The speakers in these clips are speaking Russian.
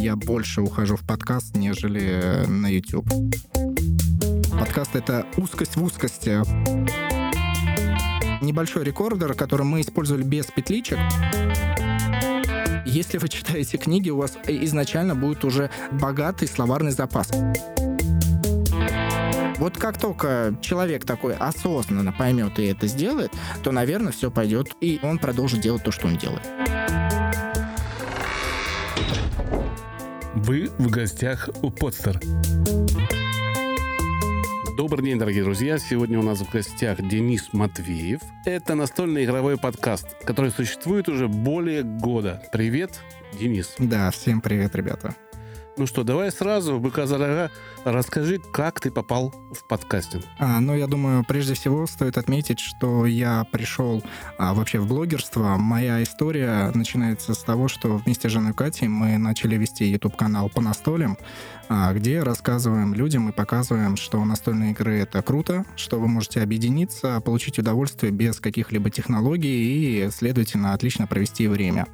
я больше ухожу в подкаст, нежели на YouTube. Подкаст — это узкость в узкости. Небольшой рекордер, который мы использовали без петличек. Если вы читаете книги, у вас изначально будет уже богатый словарный запас. Вот как только человек такой осознанно поймет и это сделает, то, наверное, все пойдет, и он продолжит делать то, что он делает. Вы в гостях у Подстер. Добрый день, дорогие друзья. Сегодня у нас в гостях Денис Матвеев. Это настольный игровой подкаст, который существует уже более года. Привет, Денис. Да, всем привет, ребята. Ну что, давай сразу, быка за рога, расскажи, как ты попал в подкастинг. А, ну, я думаю, прежде всего стоит отметить, что я пришел а, вообще в блогерство. Моя история начинается с того, что вместе с женой Катей мы начали вести YouTube-канал по настолям, а, где рассказываем людям и показываем, что настольные игры — это круто, что вы можете объединиться, получить удовольствие без каких-либо технологий и, следовательно, отлично провести время.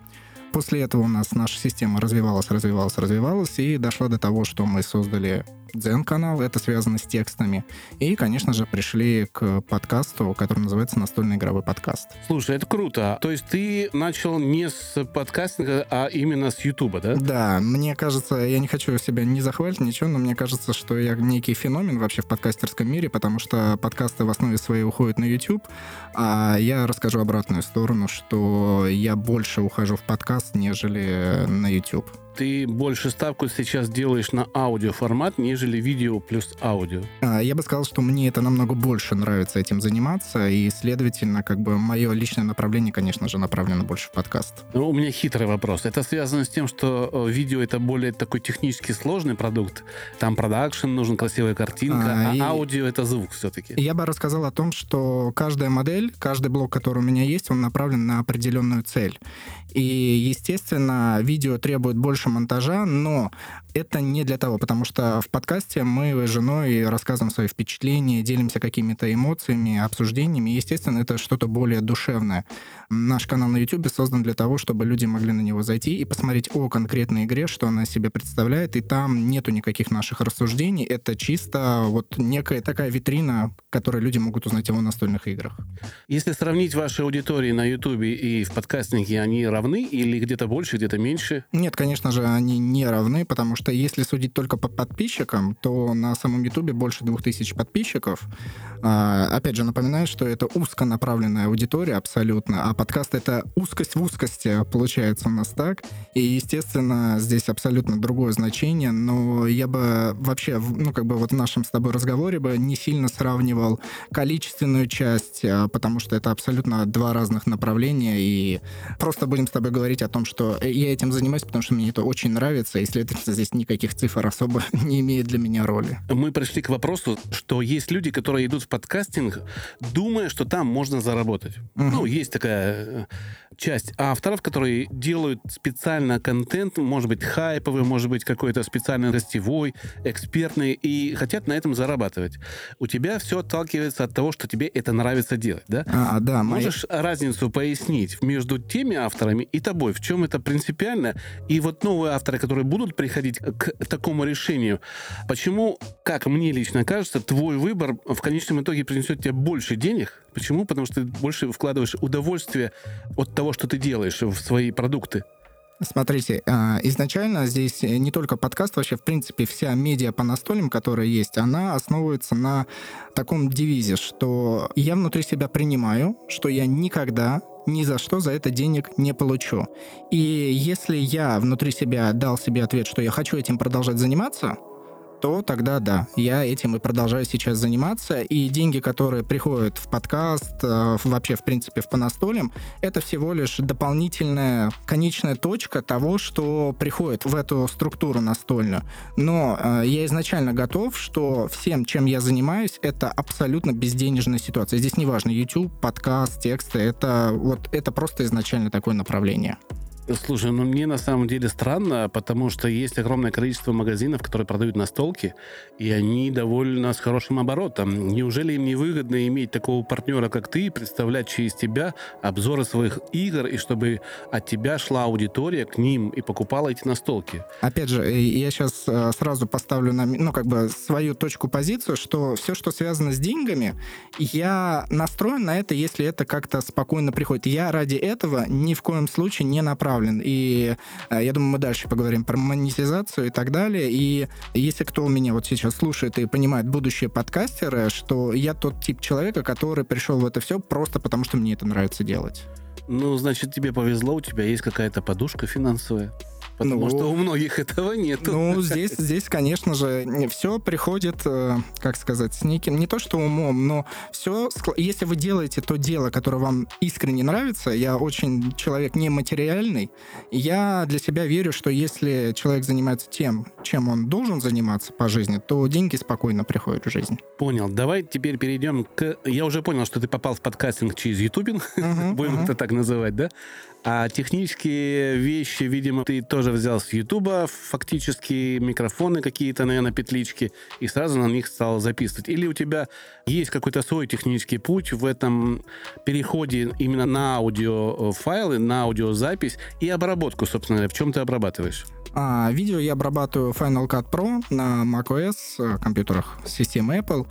После этого у нас наша система развивалась, развивалась, развивалась и дошла до того, что мы создали Дзен-канал, это связано с текстами. И, конечно же, пришли к подкасту, который называется «Настольный игровой подкаст». Слушай, это круто. То есть ты начал не с подкастинга, а именно с Ютуба, да? Да, мне кажется, я не хочу себя не захвалить, ничего, но мне кажется, что я некий феномен вообще в подкастерском мире, потому что подкасты в основе своей уходят на YouTube, а я расскажу обратную сторону, что я больше ухожу в подкаст, нежели на YouTube ты больше ставку сейчас делаешь на аудиоформат, нежели видео плюс аудио? А, я бы сказал, что мне это намного больше нравится этим заниматься, и, следовательно, как бы мое личное направление, конечно же, направлено больше в подкаст. Ну, у меня хитрый вопрос. Это связано с тем, что э, видео это более такой технически сложный продукт. Там продакшн, нужен красивая картинка, а, а и... аудио это звук все-таки. Я бы рассказал о том, что каждая модель, каждый блок, который у меня есть, он направлен на определенную цель. И, естественно, видео требует больше монтажа, но это не для того, потому что в подкасте мы с женой рассказываем свои впечатления, делимся какими-то эмоциями, обсуждениями. Естественно, это что-то более душевное. Наш канал на YouTube создан для того, чтобы люди могли на него зайти и посмотреть о конкретной игре, что она себе представляет, и там нету никаких наших рассуждений. Это чисто вот некая такая витрина, которой люди могут узнать о настольных играх. Если сравнить ваши аудитории на YouTube и в подкастинге, они равны или где-то больше, где-то меньше? Нет, конечно же, они не равны, потому что если судить только по подписчикам, то на самом Ютубе больше двух тысяч подписчиков. А, опять же, напоминаю, что это узконаправленная аудитория абсолютно, а подкаст — это узкость в узкости, получается у нас так. И, естественно, здесь абсолютно другое значение, но я бы вообще, ну, как бы вот в нашем с тобой разговоре бы не сильно сравнивал количественную часть, а, потому что это абсолютно два разных направления, и просто будем с тобой говорить о том, что я этим занимаюсь, потому что мне это очень нравится, и, следовательно, здесь никаких цифр особо не имеет для меня роли. Мы пришли к вопросу, что есть люди, которые идут в подкастинг, думая, что там можно заработать. Угу. Ну, есть такая э, часть авторов, которые делают специально контент, может быть, хайповый, может быть, какой-то специально гостевой, экспертный, и хотят на этом зарабатывать. У тебя все отталкивается от того, что тебе это нравится делать, да? А, да. Можешь мои... разницу пояснить между теми авторами и тобой? В чем это принципиально? И вот новые авторы, которые будут приходить к такому решению, почему, как мне лично кажется, твой выбор в конечном итоге принесет тебе больше денег, Почему? Потому что ты больше вкладываешь удовольствие от того, что ты делаешь в свои продукты. Смотрите, а, изначально здесь не только подкаст, вообще, в принципе, вся медиа по настольным, которая есть, она основывается на таком девизе, что я внутри себя принимаю, что я никогда ни за что за это денег не получу. И если я внутри себя дал себе ответ, что я хочу этим продолжать заниматься, то тогда да, я этим и продолжаю сейчас заниматься. И деньги, которые приходят в подкаст, э, вообще, в принципе, в понастолем, это всего лишь дополнительная конечная точка того, что приходит в эту структуру настольную. Но э, я изначально готов, что всем, чем я занимаюсь, это абсолютно безденежная ситуация. Здесь неважно, YouTube, подкаст, тексты, это вот это просто изначально такое направление. Слушай, ну мне на самом деле странно, потому что есть огромное количество магазинов, которые продают настолки, и они довольно с хорошим оборотом. Неужели им не выгодно иметь такого партнера, как ты, представлять через тебя обзоры своих игр, и чтобы от тебя шла аудитория к ним и покупала эти настолки? Опять же, я сейчас э, сразу поставлю на, ну, как бы свою точку позицию, что все, что связано с деньгами, я настроен на это, если это как-то спокойно приходит. Я ради этого ни в коем случае не направлен. И э, я думаю, мы дальше поговорим про монетизацию и так далее. И если кто меня вот сейчас слушает и понимает будущие подкастеры, что я тот тип человека, который пришел в это все просто потому, что мне это нравится делать. Ну, значит, тебе повезло, у тебя есть какая-то подушка финансовая. Потому ну, что у многих этого нет. Ну, здесь, здесь, конечно же, все приходит, э, как сказать, с неким, не то что умом, но все, если вы делаете то дело, которое вам искренне нравится, я очень человек нематериальный, я для себя верю, что если человек занимается тем, чем он должен заниматься по жизни, то деньги спокойно приходят в жизнь. Понял. Давай теперь перейдем к... Я уже понял, что ты попал в подкастинг через ютубинг, будем это так называть, да? А технические вещи, видимо, ты тоже взял с Ютуба, фактически микрофоны какие-то, наверное, петлички, и сразу на них стал записывать. Или у тебя есть какой-то свой технический путь в этом переходе именно на аудиофайлы, на аудиозапись и обработку, собственно говоря, в чем ты обрабатываешь? А, видео я обрабатываю Final Cut Pro на macOS э, компьютерах системы Apple.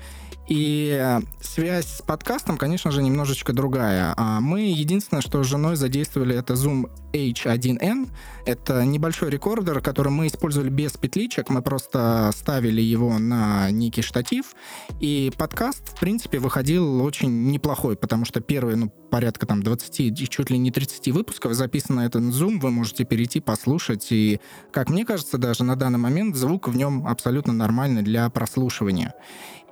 И э, связь с подкастом, конечно же, немножечко другая. А мы единственное, что с женой задействовали, это Zoom H1N. Это небольшой рекордер, который мы использовали без петличек. Мы просто ставили его на некий штатив. И подкаст, в принципе, выходил очень неплохой, потому что первые, ну, порядка там 20, чуть ли не 30 выпусков записано этот Zoom. Вы можете перейти, послушать. И, как мне кажется, даже на данный момент звук в нем абсолютно нормальный для прослушивания.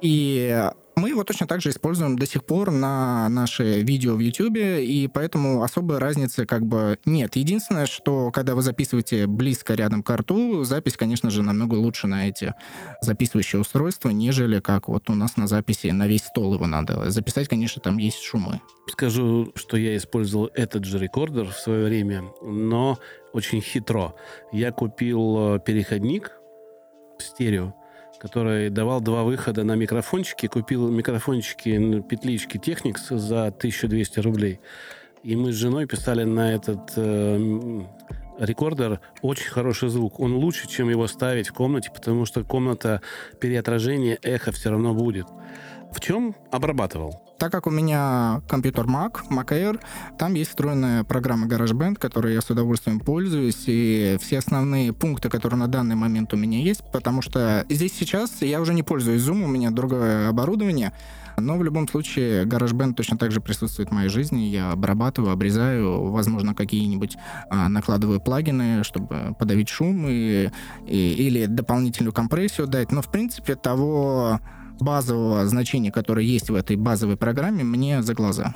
И мы его точно так же используем до сих пор на наши видео в YouTube, и поэтому особой разницы как бы нет. Единственное, что когда вы записываете близко рядом к рту, запись, конечно же, намного лучше на эти записывающие устройства, нежели как вот у нас на записи на весь стол его надо записать. Конечно, там есть шумы. Скажу, что я использовал этот же рекордер в свое время, но очень хитро. Я купил э, переходник стерео, который давал два выхода на микрофончики. Купил микрофончики, петлички Technics за 1200 рублей. И мы с женой писали на этот э, рекордер очень хороший звук. Он лучше, чем его ставить в комнате, потому что комната переотражения эхо все равно будет. В чем обрабатывал? Так как у меня компьютер Mac, Mac Air, там есть встроенная программа GarageBand, которой я с удовольствием пользуюсь, и все основные пункты, которые на данный момент у меня есть, потому что здесь сейчас я уже не пользуюсь Zoom, у меня другое оборудование, но в любом случае GarageBand точно так же присутствует в моей жизни. Я обрабатываю, обрезаю, возможно, какие-нибудь а, накладываю плагины, чтобы подавить шум и, и, или дополнительную компрессию дать. Но, в принципе, того базового значения, которое есть в этой базовой программе, мне за глаза.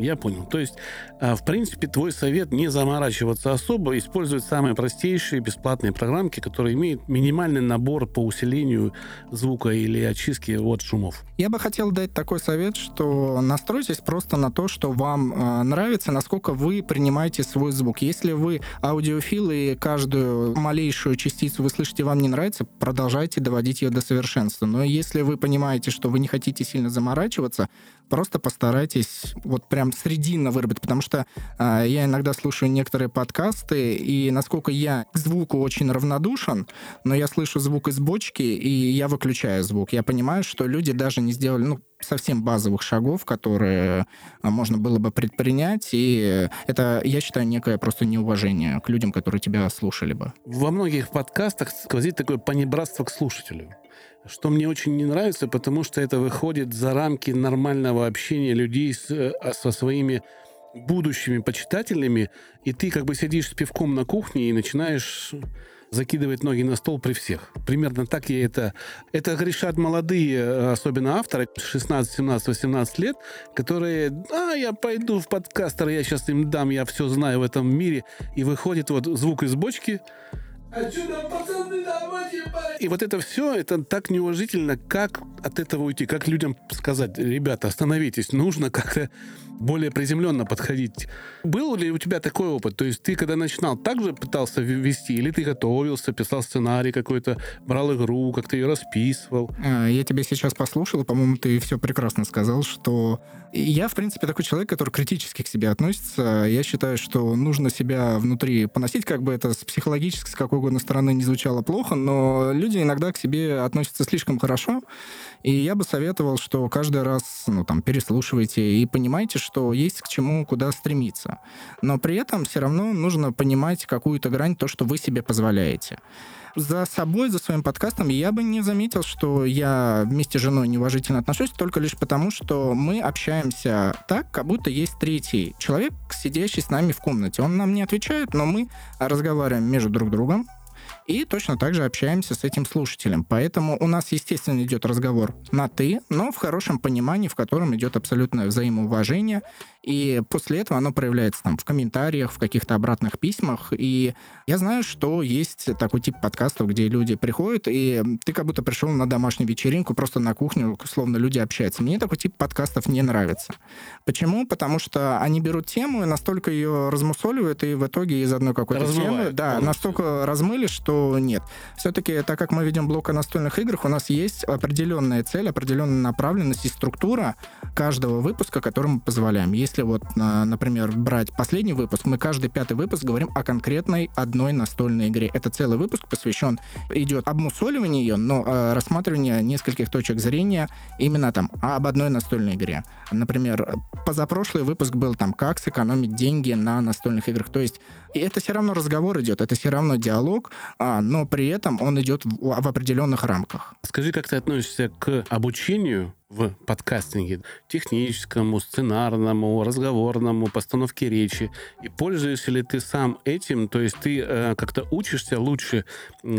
Я понял. То есть, а, в принципе, твой совет не заморачиваться особо, использовать самые простейшие бесплатные программки, которые имеют минимальный набор по усилению звука или очистки от шумов. Я бы хотел дать такой совет, что настройтесь просто на то, что вам э, нравится, насколько вы принимаете свой звук. Если вы аудиофил и каждую малейшую частицу вы слышите, вам не нравится, продолжайте доводить ее до совершенства. Но если вы понимаете, что вы не хотите сильно заморачиваться, просто постарайтесь вот прям срединно выработать, потому что э, я иногда слушаю некоторые подкасты, и насколько я к звуку очень равнодушен, но я слышу звук из бочки, и я выключаю звук. Я понимаю, что люди даже не сделали, ну, совсем базовых шагов, которые а, можно было бы предпринять, и это, я считаю, некое просто неуважение к людям, которые тебя слушали бы. Во многих подкастах сквозит такое понебратство к слушателю что мне очень не нравится, потому что это выходит за рамки нормального общения людей с, э, со своими будущими почитателями, и ты как бы сидишь с пивком на кухне и начинаешь закидывать ноги на стол при всех. Примерно так я это... Это грешат молодые, э, особенно авторы, 16, 17, 18 лет, которые, а, я пойду в подкастер, я сейчас им дам, я все знаю в этом мире. И выходит вот звук из бочки, И вот это все, это так неуважительно, как от этого уйти, как людям сказать, ребята, остановитесь, нужно как-то более приземленно подходить. Был ли у тебя такой опыт? То есть ты, когда начинал, также пытался вести, или ты готовился, писал сценарий какой-то, брал игру, как-то ее расписывал? А, я тебя сейчас послушал, по-моему, ты все прекрасно сказал, что я, в принципе, такой человек, который критически к себе относится. Я считаю, что нужно себя внутри поносить, как бы это с психологической, с какой угодно стороны не звучало плохо, но люди иногда к себе относятся слишком хорошо, и я бы советовал, что каждый раз, ну, там, переслушивайте и понимайте, что есть к чему, куда стремиться. Но при этом все равно нужно понимать какую-то грань, то, что вы себе позволяете за собой, за своим подкастом я бы не заметил, что я вместе с женой неуважительно отношусь, только лишь потому, что мы общаемся так, как будто есть третий человек, сидящий с нами в комнате. Он нам не отвечает, но мы разговариваем между друг другом, и точно так же общаемся с этим слушателем. Поэтому у нас, естественно, идет разговор на «ты», но в хорошем понимании, в котором идет абсолютное взаимоуважение, и после этого оно проявляется там в комментариях, в каких-то обратных письмах. И я знаю, что есть такой тип подкастов, где люди приходят, и ты как будто пришел на домашнюю вечеринку, просто на кухню, словно люди общаются. Мне такой тип подкастов не нравится. Почему? Потому что они берут тему и настолько ее размусоливают, и в итоге из одной какой-то темы, да, настолько размыли, что нет. Все-таки, так как мы ведем блок о настольных играх, у нас есть определенная цель, определенная направленность и структура каждого выпуска, который мы позволяем. Есть если вот, например, брать последний выпуск, мы каждый пятый выпуск говорим о конкретной одной настольной игре. Это целый выпуск посвящен, идет обмусоливание ее, но э, рассматривание нескольких точек зрения именно там об одной настольной игре. Например, позапрошлый выпуск был там «Как сэкономить деньги на настольных играх». То есть и это все равно разговор идет, это все равно диалог, а, но при этом он идет в, в определенных рамках. Скажи, как ты относишься к обучению в подкастинге, техническому, сценарному, разговорному, постановке речи. И пользуешься ли ты сам этим? То есть ты э, как-то учишься лучше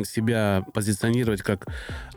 себя позиционировать как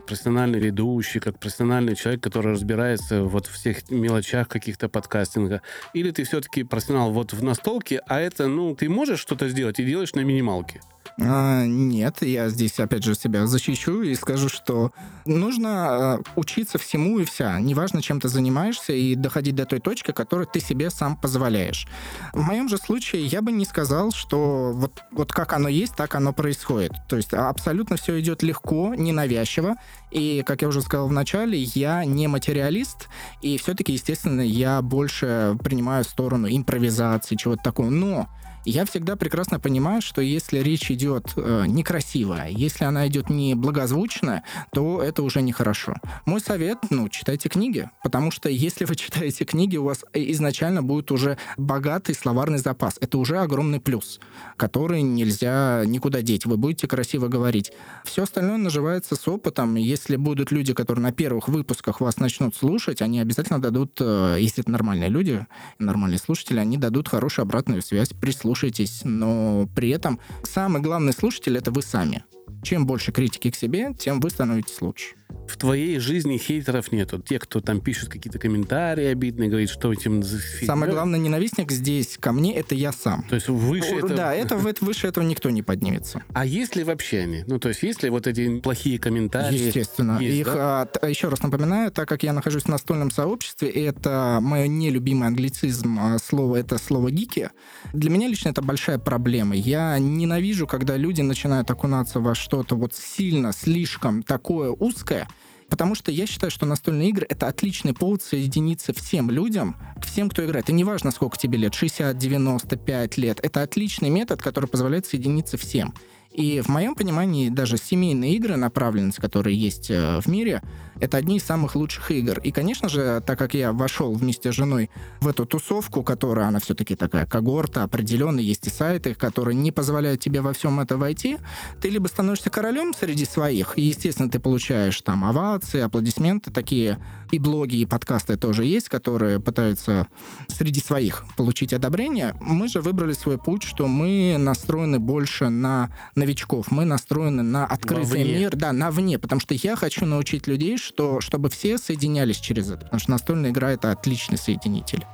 профессиональный ведущий, как профессиональный человек, который разбирается вот в всех мелочах каких-то подкастинга? Или ты все-таки профессионал вот в настолке, а это, ну, ты можешь что-то сделать и делаешь на минималке? А, нет, я здесь опять же себя защищу и скажу, что нужно а, учиться всему и вся. Неважно, чем ты занимаешься, и доходить до той точки, которую ты себе сам позволяешь. В моем же случае я бы не сказал, что вот, вот как оно есть, так оно происходит. То есть абсолютно все идет легко, ненавязчиво. И, как я уже сказал в начале, я не материалист, и все-таки, естественно, я больше принимаю сторону импровизации, чего-то такого. Но я всегда прекрасно понимаю, что если речь идет э, некрасивая, если она идет не благозвучная, то это уже нехорошо. Мой совет, ну, читайте книги, потому что если вы читаете книги, у вас изначально будет уже богатый словарный запас. Это уже огромный плюс, который нельзя никуда деть. Вы будете красиво говорить. Все остальное наживается с опытом. Если будут люди, которые на первых выпусках вас начнут слушать, они обязательно дадут, э, если это нормальные люди, нормальные слушатели, они дадут хорошую обратную связь, прислушаются слушаетесь, но при этом самый главный слушатель — это вы сами. Чем больше критики к себе, тем вы становитесь лучше в твоей жизни хейтеров нету. Те, кто там пишет какие-то комментарии обидные, говорит, что этим... Самый главный ненавистник здесь ко мне — это я сам. То есть выше ну, этого... Да, это, выше этого никто не поднимется. А есть ли вообще они? Ну, то есть есть ли вот эти плохие комментарии? Естественно. Есть, Их, да? а, еще раз напоминаю, так как я нахожусь в настольном сообществе, это мое нелюбимый англицизм а, слово, это слово «гики». Для меня лично это большая проблема. Я ненавижу, когда люди начинают окунаться во что-то вот сильно, слишком такое узкое, Потому что я считаю, что настольные игры — это отличный повод соединиться всем людям, всем, кто играет. И неважно, сколько тебе лет, 60, 95 лет. Это отличный метод, который позволяет соединиться всем. И в моем понимании даже семейные игры, направленность, которые есть э, в мире, это одни из самых лучших игр. И, конечно же, так как я вошел вместе с женой в эту тусовку, которая, она все-таки такая когорта, определенная, есть и сайты, которые не позволяют тебе во всем это войти, ты либо становишься королем среди своих, и, естественно, ты получаешь там овации, аплодисменты, такие и блоги, и подкасты тоже есть, которые пытаются среди своих получить одобрение. Мы же выбрали свой путь, что мы настроены больше на новичков, мы настроены на открытый Вовне. мир, да, на вне, потому что я хочу научить людей, что, чтобы все соединялись через это, потому что настольная игра — это отличный соединитель.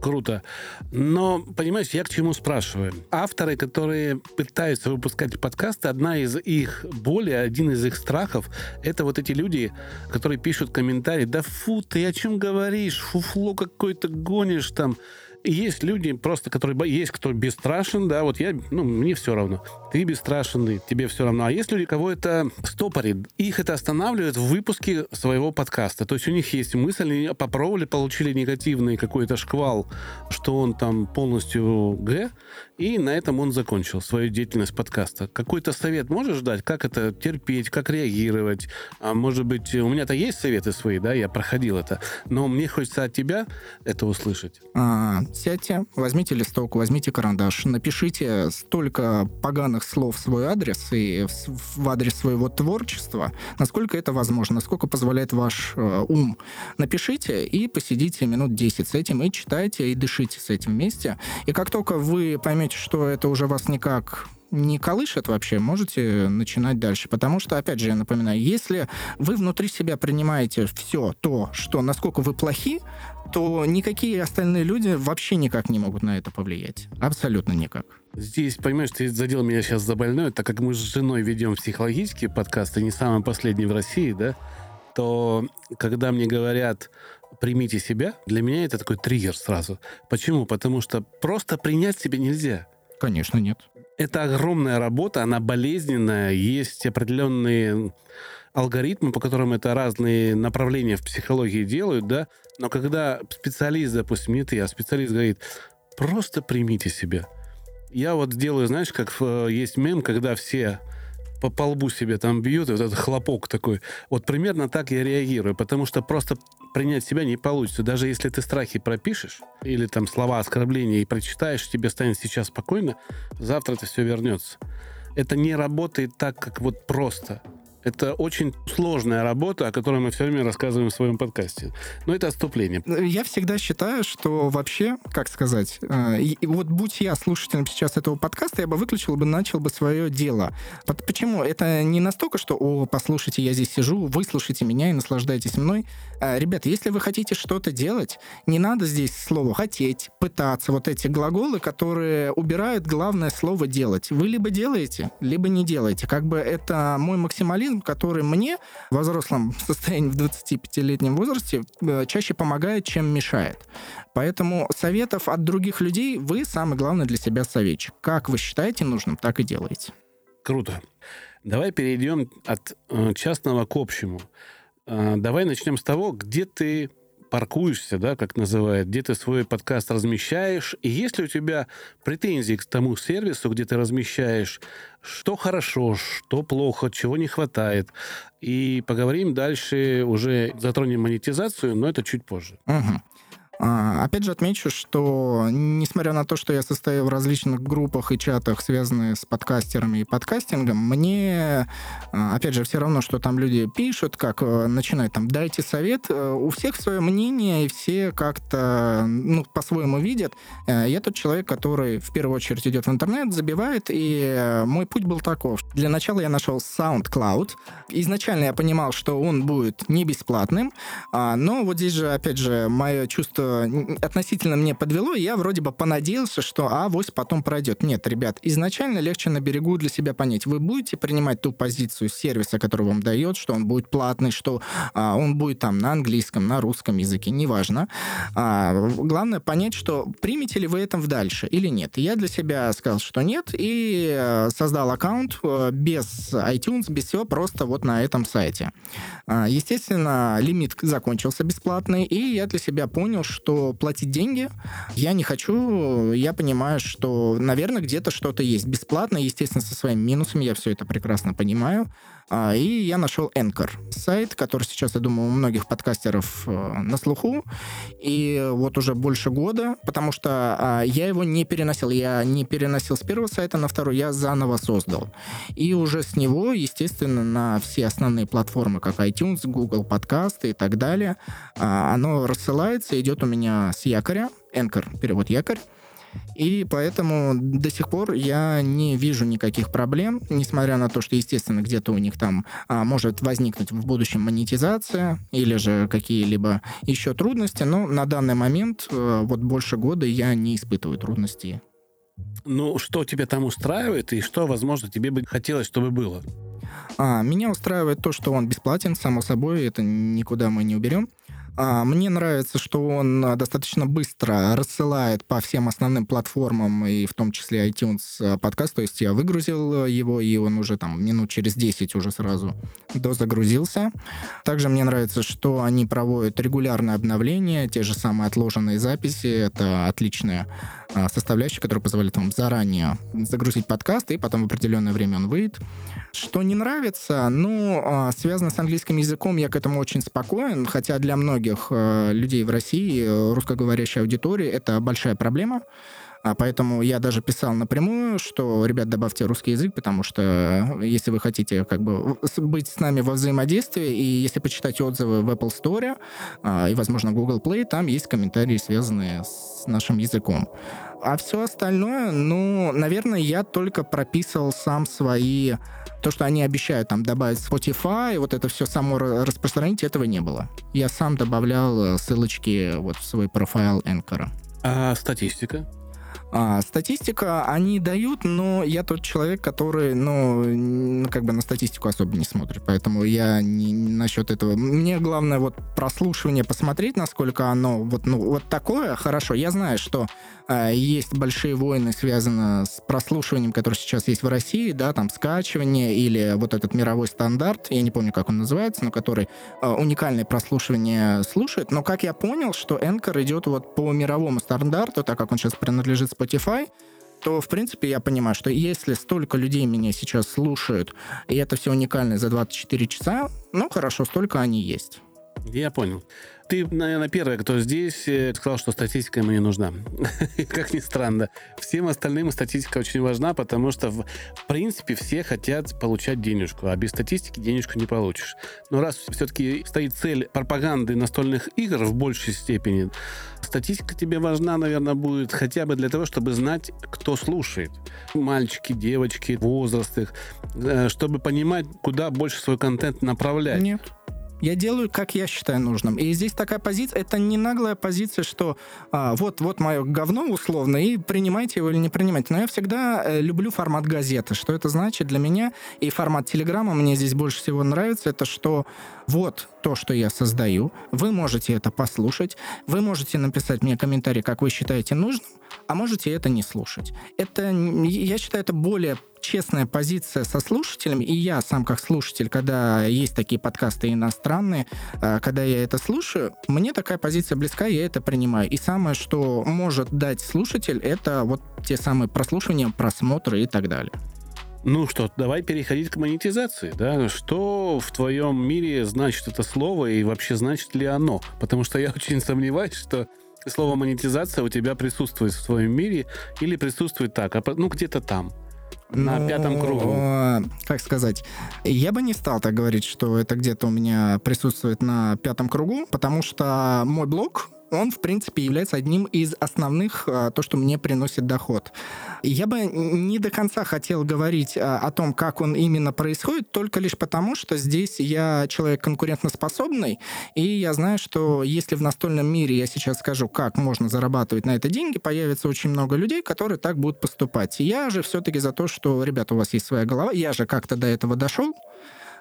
Круто. Но, понимаешь, я к чему спрашиваю? Авторы, которые пытаются выпускать подкасты, одна из их боли, один из их страхов, это вот эти люди, которые пишут комментарии, да фу, ты о чем говоришь, фуфло какой-то гонишь там, есть люди просто, которые... Есть кто бесстрашен, да, вот я, ну, мне все равно. Ты бесстрашенный, тебе все равно. А есть люди, кого это стопорит. Их это останавливает в выпуске своего подкаста. То есть у них есть мысль, они попробовали, получили негативный какой-то шквал, что он там полностью Г, и на этом он закончил свою деятельность подкаста. Какой-то совет можешь дать? Как это терпеть, как реагировать? А может быть, у меня-то есть советы свои, да, я проходил это, но мне хочется от тебя это услышать. А, сядьте, возьмите листок, возьмите карандаш, напишите столько поганых слов в свой адрес и в адрес своего творчества, насколько это возможно, насколько позволяет ваш э, ум. Напишите и посидите минут 10 с этим, и читайте, и дышите с этим вместе. И как только вы поймете, что это уже вас никак не колышет вообще, можете начинать дальше. Потому что, опять же, я напоминаю, если вы внутри себя принимаете все то, что насколько вы плохи, то никакие остальные люди вообще никак не могут на это повлиять. Абсолютно никак. Здесь, понимаешь, ты задел меня сейчас за больное, так как мы с женой ведем психологические подкасты, не самый последний в России, да, то когда мне говорят примите себя, для меня это такой триггер сразу. Почему? Потому что просто принять себя нельзя. Конечно, нет. Это огромная работа, она болезненная, есть определенные алгоритмы, по которым это разные направления в психологии делают, да, но когда специалист, допустим, не ты, а специалист говорит, просто примите себя. Я вот делаю, знаешь, как э, есть мем, когда все по, по лбу себе там бьют, и вот этот хлопок такой. Вот примерно так я реагирую, потому что просто принять себя не получится. Даже если ты страхи пропишешь, или там слова оскорбления и прочитаешь, тебе станет сейчас спокойно, завтра это все вернется. Это не работает так, как вот просто. Это очень сложная работа, о которой мы все время рассказываем в своем подкасте. Но это отступление. Я всегда считаю, что вообще, как сказать, э, и вот будь я слушателем сейчас этого подкаста, я бы выключил бы, начал бы свое дело. Почему? Это не настолько, что, о, послушайте, я здесь сижу, выслушайте меня и наслаждайтесь мной. А, ребят, если вы хотите что-то делать, не надо здесь слово «хотеть», «пытаться», вот эти глаголы, которые убирают главное слово «делать». Вы либо делаете, либо не делаете. Как бы это мой максимализм, механизм, который мне в взрослом состоянии в 25-летнем возрасте э, чаще помогает, чем мешает. Поэтому советов от других людей вы самый главный для себя советчик. Как вы считаете нужным, так и делаете. Круто. Давай перейдем от э, частного к общему. Э, давай начнем с того, где ты паркуешься, да, как называют, где ты свой подкаст размещаешь, и есть ли у тебя претензии к тому сервису, где ты размещаешь, что хорошо, что плохо, чего не хватает. И поговорим дальше, уже затронем монетизацию, но это чуть позже. Угу. А, опять же отмечу, что несмотря на то, что я состою в различных группах и чатах, связанных с подкастерами и подкастингом, мне, а, опять же, все равно, что там люди пишут, как э, начинают там, дайте совет. Э, у всех свое мнение, и все как-то ну, по-своему видят. Э, я тот человек, который в первую очередь идет в интернет, забивает, и мой путь был таков. Для начала я нашел SoundCloud. Изначально я понимал, что он будет не бесплатным, а, но вот здесь же, опять же, мое чувство относительно мне подвело, и я вроде бы понадеялся, что авось потом пройдет. Нет, ребят, изначально легче на берегу для себя понять. Вы будете принимать ту позицию сервиса, который вам дает, что он будет платный, что а, он будет там на английском, на русском языке, неважно. А, главное понять, что примете ли вы это в дальше или нет. я для себя сказал, что нет, и э, создал аккаунт э, без iTunes, без всего, просто вот на этом сайте. А, естественно, лимит закончился бесплатный, и я для себя понял, что платить деньги я не хочу. Я понимаю, что, наверное, где-то что-то есть бесплатно, естественно, со своими минусами, я все это прекрасно понимаю. А, и я нашел Anchor, сайт, который сейчас, я думаю, у многих подкастеров э, на слуху. И вот уже больше года, потому что а, я его не переносил. Я не переносил с первого сайта на второй, я заново создал. И уже с него, естественно, на все основные платформы, как iTunes, Google подкасты и так далее, а, оно рассылается, идет у меня с якоря, Anchor, перевод якорь, И поэтому до сих пор я не вижу никаких проблем, несмотря на то, что, естественно, где-то у них там а, может возникнуть в будущем монетизация или же какие-либо еще трудности, но на данный момент, а, вот больше года, я не испытываю трудностей. Ну, что тебя там устраивает и что, возможно, тебе бы хотелось, чтобы было? А, меня устраивает то, что он бесплатен, само собой, это никуда мы не уберем. А, мне нравится, что он а, достаточно быстро рассылает по всем основным платформам, и в том числе iTunes а, подкаст. То есть я выгрузил его, и он уже там минут через 10 уже сразу дозагрузился. Также мне нравится, что они проводят регулярные обновления, те же самые отложенные записи. Это отличная составляющая, которая позволяет вам заранее загрузить подкаст, и потом в определенное время он выйдет. Что не нравится, ну, связано с английским языком, я к этому очень спокоен, хотя для многих э, людей в России, э, русскоговорящей аудитории, это большая проблема. А поэтому я даже писал напрямую, что, ребят, добавьте русский язык, потому что э, если вы хотите как бы быть с нами во взаимодействии, и если почитать отзывы в Apple Store а, и, возможно, Google Play, там есть комментарии, связанные с нашим языком. А все остальное, ну, наверное, я только прописывал сам свои то, что они обещают там добавить Spotify, вот это все само распространить, этого не было. Я сам добавлял э, ссылочки вот в свой профайл Anchor. А статистика? А, статистика они дают, но я тот человек, который, ну, как бы на статистику особо не смотрит, поэтому я не, не насчет этого. Мне главное вот прослушивание посмотреть, насколько оно вот, ну, вот такое хорошо. Я знаю, что э, есть большие войны, связанные с прослушиванием, которое сейчас есть в России, да, там скачивание или вот этот мировой стандарт, я не помню, как он называется, но который э, уникальное прослушивание слушает. Но как я понял, что Anchor идет вот по мировому стандарту, так как он сейчас принадлежит Spotify, то, в принципе, я понимаю, что если столько людей меня сейчас слушают, и это все уникально за 24 часа, ну, хорошо, столько они есть. Я понял. Ты, наверное, первая, кто здесь э, сказал, что статистика ему не нужна. как ни странно. Всем остальным статистика очень важна, потому что, в принципе, все хотят получать денежку, а без статистики денежку не получишь. Но раз все-таки стоит цель пропаганды настольных игр в большей степени, статистика тебе важна, наверное, будет хотя бы для того, чтобы знать, кто слушает. Мальчики, девочки, возраст их, э, чтобы понимать, куда больше свой контент направлять. Нет. Я делаю, как я считаю нужным. И здесь такая позиция, это не наглая позиция, что а, вот, вот мое говно условно, и принимайте его или не принимайте. Но я всегда э, люблю формат газеты. Что это значит для меня? И формат телеграмма мне здесь больше всего нравится. Это что вот то, что я создаю, вы можете это послушать, вы можете написать мне комментарий, как вы считаете нужным, а можете это не слушать. Это, я считаю, это более честная позиция со слушателем, и я сам как слушатель, когда есть такие подкасты иностранные, а, когда я это слушаю, мне такая позиция близка, я это принимаю. И самое, что может дать слушатель, это вот те самые прослушивания, просмотры и так далее. Ну что, давай переходить к монетизации, да? Что в твоем мире значит это слово и вообще значит ли оно? Потому что я очень сомневаюсь, что слово монетизация у тебя присутствует в твоем мире или присутствует так, а ну где-то там. На ну, пятом кругу. Э, как сказать? Я бы не стал так говорить, что это где-то у меня присутствует на пятом кругу, потому что мой блог, он, в принципе, является одним из основных, а, то, что мне приносит доход. Я бы не до конца хотел говорить а, о том, как он именно происходит, только лишь потому, что здесь я человек конкурентоспособный, и я знаю, что если в настольном мире я сейчас скажу, как можно зарабатывать на это деньги, появится очень много людей, которые так будут поступать. Я же все-таки за то, что, ребята, у вас есть своя голова, я же как-то до этого дошел,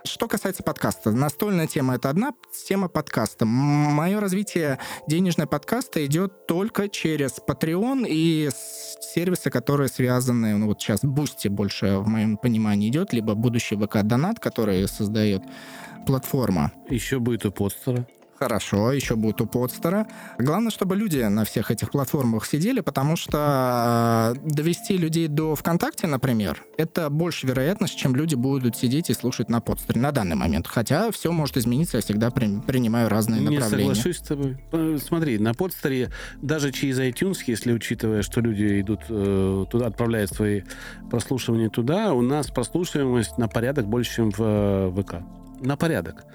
что касается подкаста, настольная тема — это одна тема подкаста. Мое развитие денежного подкаста идет только через Patreon и сервисы, которые связаны, ну вот сейчас Boosty больше в моем понимании идет, либо будущий ВК Донат, который создает платформа. Еще будет у постера. Хорошо, еще будет у подстера. Главное, чтобы люди на всех этих платформах сидели, потому что э, довести людей до ВКонтакте, например, это больше вероятность, чем люди будут сидеть и слушать на подстере на данный момент. Хотя все может измениться, я всегда при, принимаю разные Не направления. Не соглашусь с тобой. Э, смотри, на подстере даже через iTunes, если учитывая, что люди идут э, туда, отправляют свои прослушивания туда, у нас прослушиваемость на порядок больше, чем в ВК. На порядок.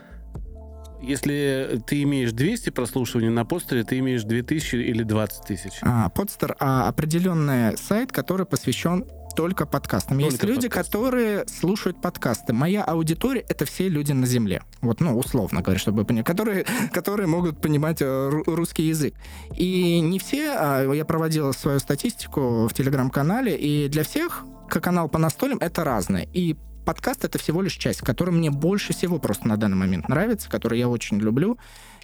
Если ты имеешь 200 прослушиваний на постере, ты имеешь 2000 или 20 тысяч. А, подстер а, определенный сайт, который посвящен только подкастам. Только Есть люди, подкаст. которые слушают подкасты. Моя аудитория — это все люди на Земле. Вот, ну, условно говоря, чтобы понять, которые, которые могут понимать э, русский язык. И не все, а я проводил свою статистику в Телеграм-канале, и для всех канал по настолям это разное. И подкаст это всего лишь часть, которая мне больше всего просто на данный момент нравится, которую я очень люблю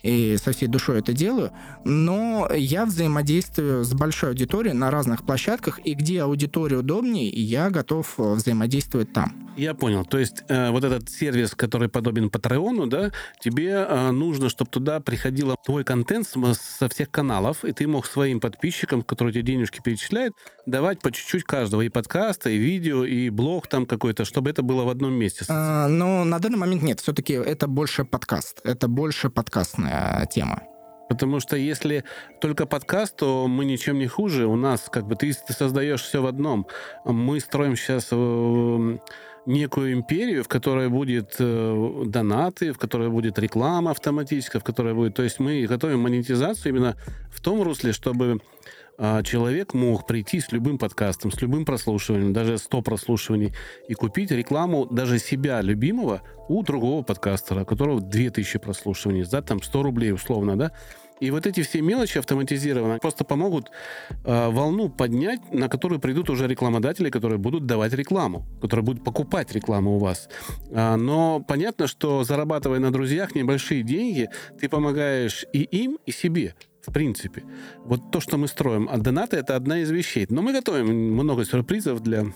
и со всей душой это делаю, но я взаимодействую с большой аудиторией на разных площадках, и где аудитория удобнее, я готов э, взаимодействовать там. Я понял. То есть э, вот этот сервис, который подобен Патреону, да, тебе э, нужно, чтобы туда приходил твой контент со всех каналов, и ты мог своим подписчикам, которые тебе денежки перечисляют, давать по чуть-чуть каждого, и подкаста, и видео, и блог там какой-то, чтобы это было в одном месте. А, но на данный момент нет. Все-таки это больше подкаст. Это больше подкастная тема. Потому что если только подкаст, то мы ничем не хуже. У нас как бы ты, ты создаешь все в одном. Мы строим сейчас э, некую империю, в которой будет э, донаты, в которой будет реклама автоматическая, в которой будет... То есть мы готовим монетизацию именно в том русле, чтобы человек мог прийти с любым подкастом, с любым прослушиванием, даже 100 прослушиваний, и купить рекламу даже себя любимого у другого подкастера, у которого 2000 прослушиваний, за там 100 рублей условно, да, и вот эти все мелочи автоматизированно просто помогут э, волну поднять, на которую придут уже рекламодатели, которые будут давать рекламу, которые будут покупать рекламу у вас. А, но понятно, что зарабатывая на друзьях небольшие деньги, ты помогаешь и им, и себе в принципе. Вот то, что мы строим. А донаты — это одна из вещей. Но мы готовим много сюрпризов для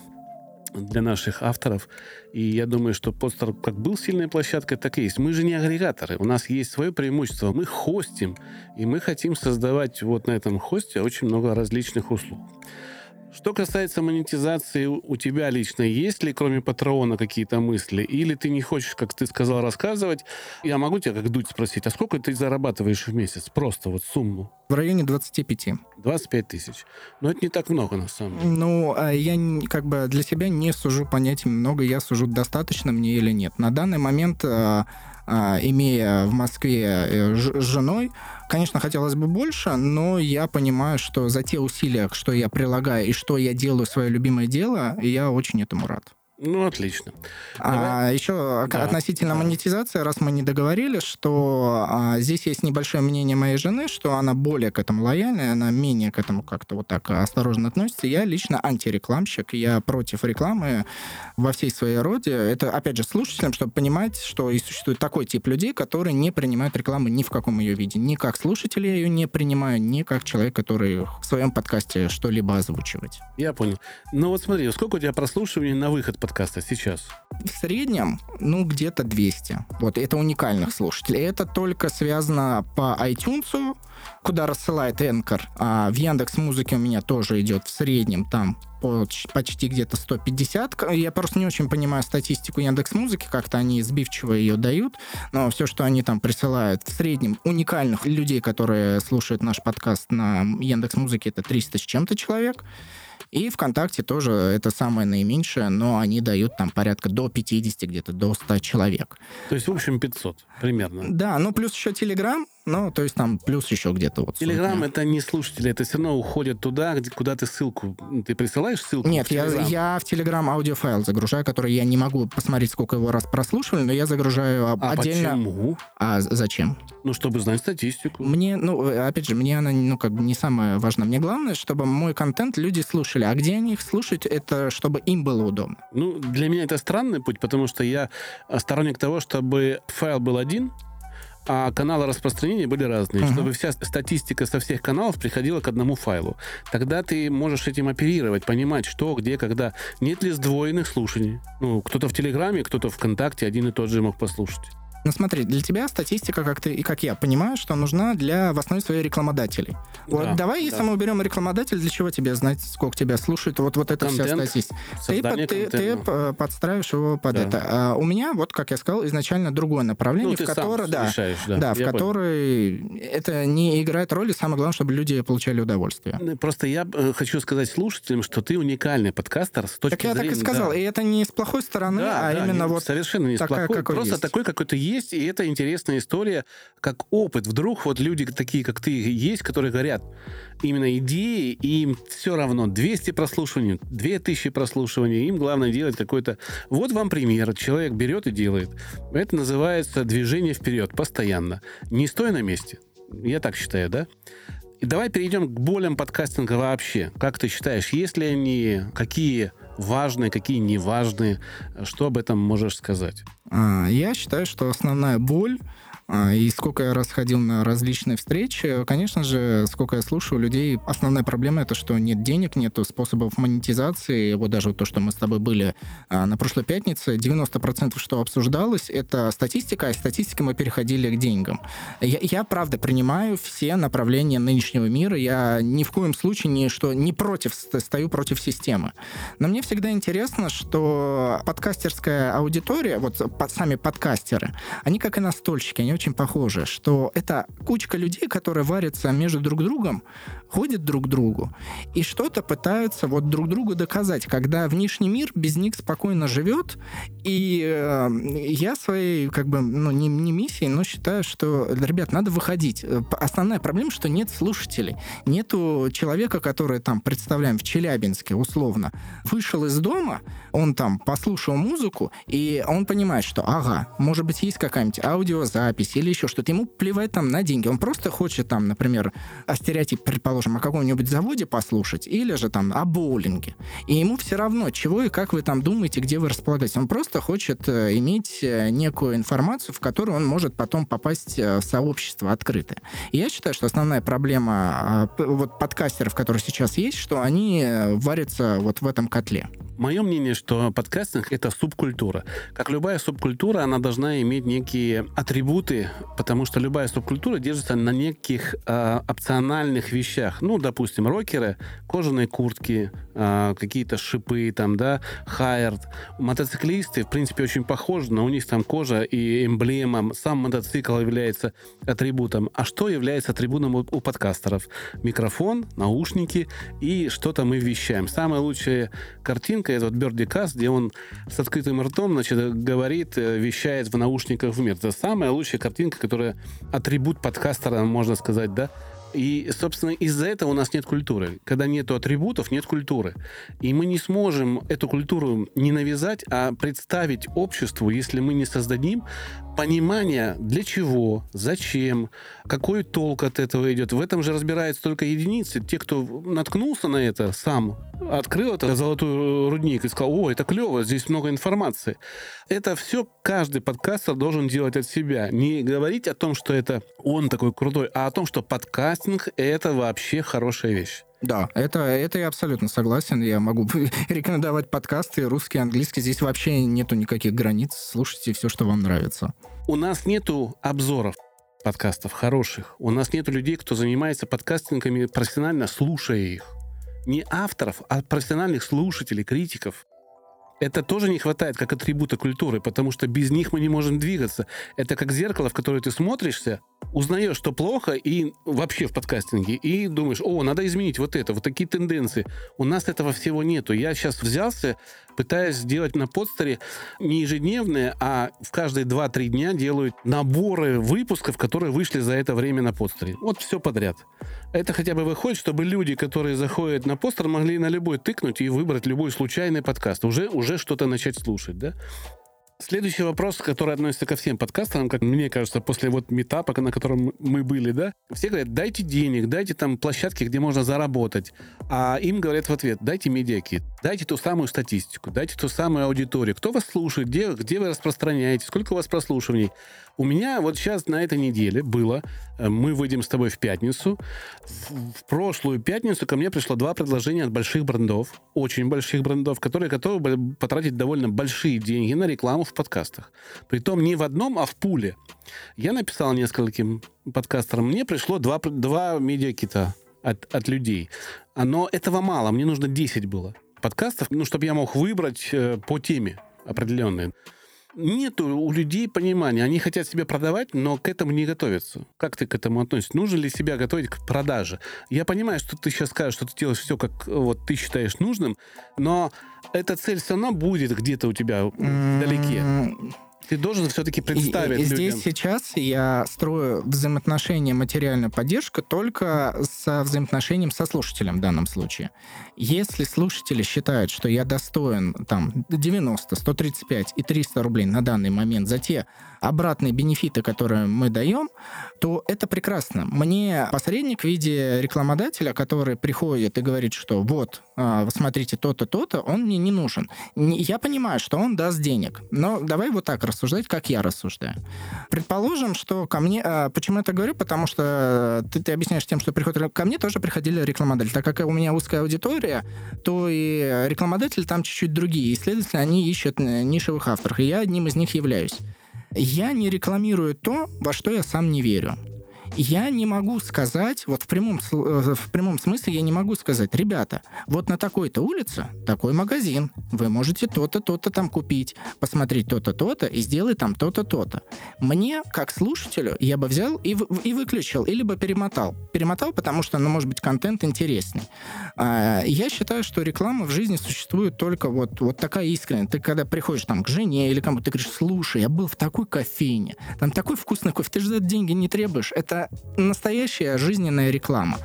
для наших авторов. И я думаю, что постер как был сильной площадкой, так и есть. Мы же не агрегаторы. У нас есть свое преимущество. Мы хостим. И мы хотим создавать вот на этом хосте очень много различных услуг. Что касается монетизации, у тебя лично есть ли, кроме патрона, какие-то мысли? Или ты не хочешь, как ты сказал, рассказывать? Я могу тебя, как Дудь, спросить, а сколько ты зарабатываешь в месяц? Просто вот сумму. В районе 25. 25 тысяч. Но это не так много, на самом деле. Ну, а я как бы для себя не сужу понятие много, я сужу достаточно мне или нет. На данный момент, а, имея в Москве э, с женой, Конечно, хотелось бы больше, но я понимаю, что за те усилия, что я прилагаю и что я делаю свое любимое дело, я очень этому рад. Ну, отлично. А Давай. еще да. относительно да. монетизации, раз мы не договорились, что а, здесь есть небольшое мнение моей жены, что она более к этому лояльная, она менее к этому как-то вот так осторожно относится. Я лично антирекламщик, я против рекламы во всей своей роде. Это, опять же, слушателям, чтобы понимать, что и существует такой тип людей, которые не принимают рекламы ни в каком ее виде. Ни как слушатель я ее не принимаю, ни как человек, который в своем подкасте что-либо озвучивать. Я понял. Ну вот смотри, сколько у тебя прослушиваний на выход подкаста сейчас? В среднем, ну, где-то 200. Вот, это уникальных слушателей. Это только связано по iTunes, куда рассылает Anchor. А в Яндекс Музыке у меня тоже идет в среднем там почти где-то 150. Я просто не очень понимаю статистику Яндекс Музыки, как-то они сбивчиво ее дают, но все, что они там присылают в среднем уникальных людей, которые слушают наш подкаст на Яндекс Музыке, это 300 с чем-то человек. И ВКонтакте тоже это самое наименьшее, но они дают там порядка до 50, где-то до 100 человек. То есть, в общем, 500 примерно. Да, ну плюс еще Телеграм, ну, то есть там плюс еще где-то вот. Телеграм это не слушатели, это все равно уходит туда, где, куда ты ссылку, ты присылаешь ссылку? Нет, я, я в Телеграм аудиофайл загружаю, который я не могу посмотреть, сколько его раз прослушивали, но я загружаю а отдельно. почему? А зачем? Ну, чтобы знать статистику. Мне, ну, опять же, мне она, ну, как бы не самое важное. Мне главное, чтобы мой контент люди слушали. А где они их слушают, это чтобы им было удобно. Ну, для меня это странный путь, потому что я сторонник того, чтобы файл был один, а каналы распространения были разные, uh-huh. чтобы вся статистика со всех каналов приходила к одному файлу. Тогда ты можешь этим оперировать, понимать, что, где, когда. Нет ли сдвоенных слушаний? Ну, кто-то в Телеграме, кто-то ВКонтакте один и тот же мог послушать. Ну смотри, для тебя статистика, как ты и как я понимаю, что нужна для в основе своей рекламодателей. Вот да, давай, если да. мы уберем рекламодатель, для чего тебе знать, сколько тебя слушают, вот, вот эта Контент, вся статистика. Ты, ты, ты подстраиваешь его под да. это. А у меня, вот как я сказал, изначально другое направление, ну, в которое, да, решаешь, да, да в которой это не играет роли, самое главное, чтобы люди получали удовольствие. Ну, просто я э, хочу сказать слушателям, что ты уникальный подкастер с точки так зрения... Так я так и сказал, да. и это не с плохой стороны, да, а да, именно не, вот совершенно не с плохой, просто такой, какой то есть, и это интересная история, как опыт. Вдруг вот люди такие, как ты, есть, которые говорят именно идеи, и им все равно 200 прослушиваний, 2000 прослушиваний, им главное делать какой-то... Вот вам пример. Человек берет и делает. Это называется движение вперед постоянно. Не стоя на месте. Я так считаю, да? И давай перейдем к болям подкастинга вообще. Как ты считаешь, есть ли они, какие важные, какие неважные? Что об этом можешь сказать? А, я считаю, что основная боль и сколько я раз ходил на различные встречи, конечно же, сколько я слушаю людей, основная проблема это, что нет денег, нет способов монетизации. Вот даже то, что мы с тобой были а, на прошлой пятнице, 90% что обсуждалось, это статистика, а из мы переходили к деньгам. Я, я правда принимаю все направления нынешнего мира, я ни в коем случае не, что, не против, стою против системы. Но мне всегда интересно, что подкастерская аудитория, вот под, сами подкастеры, они как и настольщики, они очень похоже, что это кучка людей, которые варятся между друг другом, ходят друг к другу и что-то пытаются вот друг другу доказать, когда внешний мир без них спокойно живет. И э, я своей, как бы, ну, не, не миссией, но считаю, что, ребят, надо выходить. Основная проблема, что нет слушателей. Нету человека, который там, представляем, в Челябинске, условно, вышел из дома, он там послушал музыку, и он понимает, что, ага, может быть, есть какая-нибудь аудиозапись, профессии или еще что-то. Ему плевать там на деньги. Он просто хочет там, например, о стереотип, предположим, о каком-нибудь заводе послушать или же там о боулинге. И ему все равно, чего и как вы там думаете, где вы располагаетесь. Он просто хочет э, иметь э, некую информацию, в которую он может потом попасть э, в сообщество открытое. И я считаю, что основная проблема а, вот подкастеров, которые сейчас есть, что они варятся вот в этом котле. Мое мнение, что подкастинг — это субкультура. Как любая субкультура, она должна иметь некие атрибуты, потому что любая субкультура держится на неких э, опциональных вещах. Ну, допустим, рокеры, кожаные куртки, э, какие-то шипы, там, да, хайерд. Мотоциклисты, в принципе, очень похожи, но у них там кожа и эмблема. Сам мотоцикл является атрибутом. А что является атрибутом у, у подкастеров? Микрофон, наушники и что-то мы вещаем. Самая лучшая картинка это вот Берди Каст, где он с открытым ртом, значит, говорит, э, вещает в наушниках в мир. Это самая лучшая картинка, которая атрибут подкастера, можно сказать, да, и, собственно, из-за этого у нас нет культуры. Когда нет атрибутов, нет культуры. И мы не сможем эту культуру не навязать, а представить обществу, если мы не создадим понимание, для чего, зачем, какой толк от этого идет. В этом же разбираются только единицы. Те, кто наткнулся на это сам, открыл это золотой рудник и сказал, о, это клево, здесь много информации. Это все каждый подкастер должен делать от себя. Не говорить о том, что это он такой крутой, а о том, что подкастинг — это вообще хорошая вещь. Да, это, это я абсолютно согласен. Я могу рекомендовать подкасты русский, английский. Здесь вообще нету никаких границ. Слушайте все, что вам нравится. У нас нету обзоров подкастов хороших. У нас нету людей, кто занимается подкастингами профессионально, слушая их. Не авторов, а профессиональных слушателей, критиков. Это тоже не хватает как атрибута культуры, потому что без них мы не можем двигаться. Это как зеркало, в которое ты смотришься, узнаешь, что плохо, и вообще в подкастинге, и думаешь, о, надо изменить вот это, вот такие тенденции. У нас этого всего нету. Я сейчас взялся, пытаюсь сделать на подстере не ежедневные, а в каждые 2-3 дня делают наборы выпусков, которые вышли за это время на подстере. Вот все подряд. Это хотя бы выходит, чтобы люди, которые заходят на постер, могли на любой тыкнуть и выбрать любой случайный подкаст. Уже, уже что-то начать слушать, да? Следующий вопрос, который относится ко всем подкастерам, как мне кажется, после вот метапа, на котором мы были, да, все говорят, дайте денег, дайте там площадки, где можно заработать. А им говорят в ответ, дайте медиакит, дайте ту самую статистику, дайте ту самую аудиторию. Кто вас слушает, где, где вы распространяете, сколько у вас прослушиваний. У меня вот сейчас на этой неделе было, э, мы выйдем с тобой в пятницу. В, прошлую пятницу ко мне пришло два предложения от больших брендов, очень больших брендов, которые готовы потратить довольно большие деньги на рекламу в подкастах. Притом не в одном, а в пуле. Я написал нескольким подкастерам, мне пришло два, два медиакита от, от людей. Но этого мало, мне нужно 10 было подкастов, ну, чтобы я мог выбрать э, по теме определенные нет у людей понимания. Они хотят себя продавать, но к этому не готовятся. Как ты к этому относишься? Нужно ли себя готовить к продаже? Я понимаю, что ты сейчас скажешь, что ты делаешь все, как вот ты считаешь нужным, но эта цель все равно будет где-то у тебя вдалеке. Ты должен все-таки представить и, и здесь людям. сейчас я строю взаимоотношения материальная поддержка только со взаимоотношением со слушателем в данном случае. Если слушатели считают, что я достоин там 90, 135 и 300 рублей на данный момент за те обратные бенефиты, которые мы даем, то это прекрасно. Мне посредник в виде рекламодателя, который приходит и говорит, что вот, а, смотрите, то-то, то-то, он мне не нужен. Я понимаю, что он даст денег, но давай вот так рассуждать, как я рассуждаю. Предположим, что ко мне... А, почему я это говорю? Потому что ты, ты объясняешь тем, что приходит... Ко мне тоже приходили рекламодатели. Так как у меня узкая аудитория, то и рекламодатели там чуть-чуть другие. И, следовательно, они ищут э, нишевых авторов. И я одним из них являюсь. Я не рекламирую то, во что я сам не верю я не могу сказать, вот в прямом, э, в прямом смысле я не могу сказать, ребята, вот на такой-то улице такой магазин, вы можете то-то, то-то там купить, посмотреть то-то, то-то и сделать там то-то, то-то. Мне, как слушателю, я бы взял и, и выключил, или бы перемотал. Перемотал, потому что, ну, может быть, контент интересный. А, я считаю, что реклама в жизни существует только вот, вот такая искренняя. Ты когда приходишь там к жене или кому-то, ты говоришь, слушай, я был в такой кофейне, там такой вкусный кофе, ты же за деньги не требуешь. Это настоящая жизненная реклама.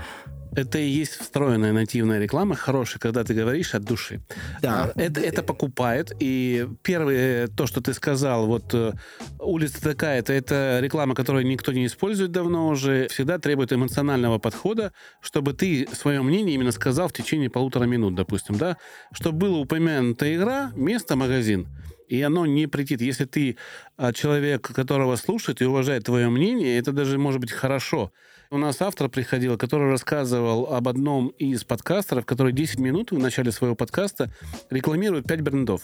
Это и есть встроенная нативная реклама, хорошая, когда ты говоришь от души. Да. А, это, это покупает. И первое, то, что ты сказал, вот э, улица такая-то, это реклама, которую никто не использует давно уже, всегда требует эмоционального подхода, чтобы ты свое мнение именно сказал в течение полутора минут, допустим, да, чтобы была упомянута игра, место, магазин и оно не притит. Если ты а, человек, которого слушает и уважает твое мнение, это даже может быть хорошо. У нас автор приходил, который рассказывал об одном из подкастеров, который 10 минут в начале своего подкаста рекламирует 5 брендов.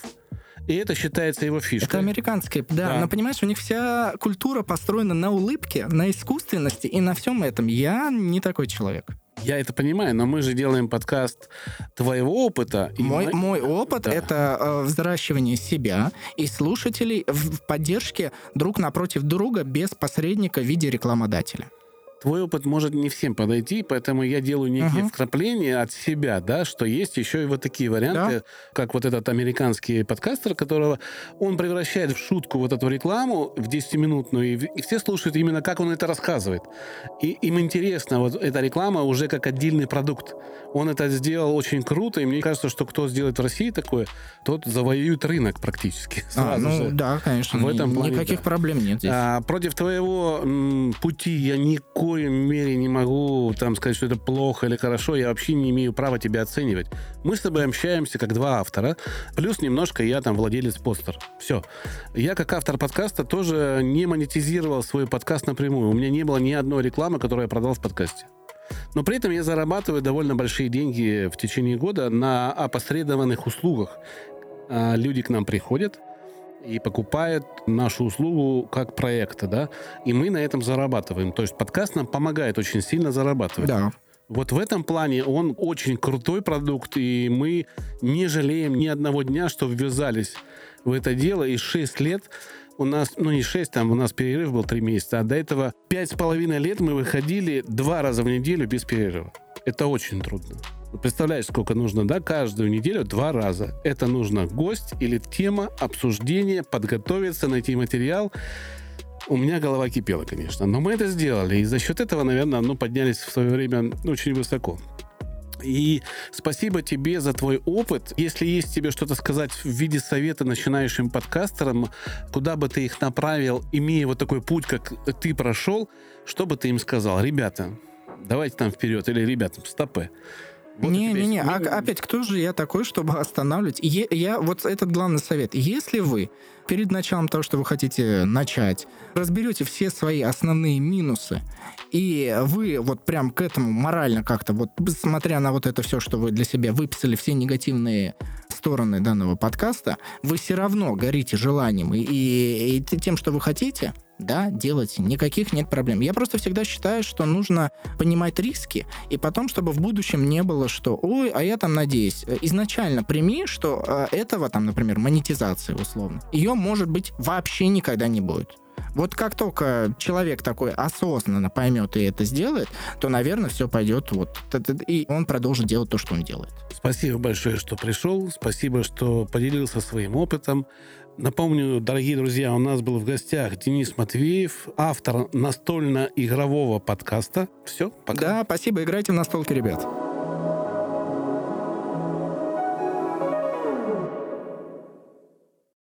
И это считается его фишкой. Это американские, да, да. Но понимаешь, у них вся культура построена на улыбке, на искусственности и на всем этом. Я не такой человек. Я это понимаю, но мы же делаем подкаст твоего опыта. Мой, мы... мой опыт да. это э, взращивание себя и слушателей в поддержке друг напротив друга без посредника в виде рекламодателя твой опыт может не всем подойти, поэтому я делаю некие uh-huh. вкрапления от себя, да, что есть еще и вот такие варианты, да. как вот этот американский подкастер, которого он превращает в шутку вот эту рекламу в 10-минутную, и, и все слушают именно, как он это рассказывает. И им интересно, вот эта реклама уже как отдельный продукт. Он это сделал очень круто, и мне кажется, что кто сделает в России такое, тот завоюет рынок практически. А, ну же. да, конечно. В этом плане, Никаких да. проблем нет здесь. А, против твоего м, пути я никакой коем мере не могу там сказать, что это плохо или хорошо. Я вообще не имею права тебя оценивать. Мы с тобой общаемся как два автора. Плюс немножко я там владелец постер. Все. Я как автор подкаста тоже не монетизировал свой подкаст напрямую. У меня не было ни одной рекламы, которую я продал в подкасте. Но при этом я зарабатываю довольно большие деньги в течение года на опосредованных услугах. А, люди к нам приходят, и покупает нашу услугу как проекта, да, и мы на этом зарабатываем. То есть подкаст нам помогает очень сильно зарабатывать. Да. Вот в этом плане он очень крутой продукт, и мы не жалеем ни одного дня, что ввязались в это дело, и 6 лет у нас, ну не 6, там у нас перерыв был 3 месяца, а до этого пять с половиной лет мы выходили два раза в неделю без перерыва. Это очень трудно. Представляешь, сколько нужно, да, каждую неделю два раза. Это нужно гость или тема, обсуждение, подготовиться, найти материал. У меня голова кипела, конечно. Но мы это сделали. И за счет этого, наверное, ну, поднялись в свое время очень высоко. И спасибо тебе за твой опыт. Если есть тебе что-то сказать в виде совета начинающим подкастерам, куда бы ты их направил, имея вот такой путь, как ты прошел, что бы ты им сказал? Ребята, давайте там вперед. Или, ребята, стопы. Не-не-не, вот а, опять, кто же я такой, чтобы останавливать? Е, я, вот этот главный совет. Если вы перед началом того, что вы хотите начать, разберете все свои основные минусы, и вы вот прям к этому морально как-то, вот смотря на вот это все, что вы для себя выписали, все негативные стороны данного подкаста, вы все равно горите желанием и, и, и тем, что вы хотите, да, делайте, никаких нет проблем. Я просто всегда считаю, что нужно понимать риски, и потом, чтобы в будущем не было, что, ой, а я там надеюсь, изначально прими, что э, этого там, например, монетизации условно, ее может быть вообще никогда не будет. Вот как только человек такой осознанно поймет и это сделает, то, наверное, все пойдет вот, и он продолжит делать то, что он делает. Спасибо большое, что пришел. Спасибо, что поделился своим опытом. Напомню, дорогие друзья, у нас был в гостях Денис Матвеев, автор настольно-игрового подкаста. Все, пока. Да, спасибо. Играйте в настолки, ребят.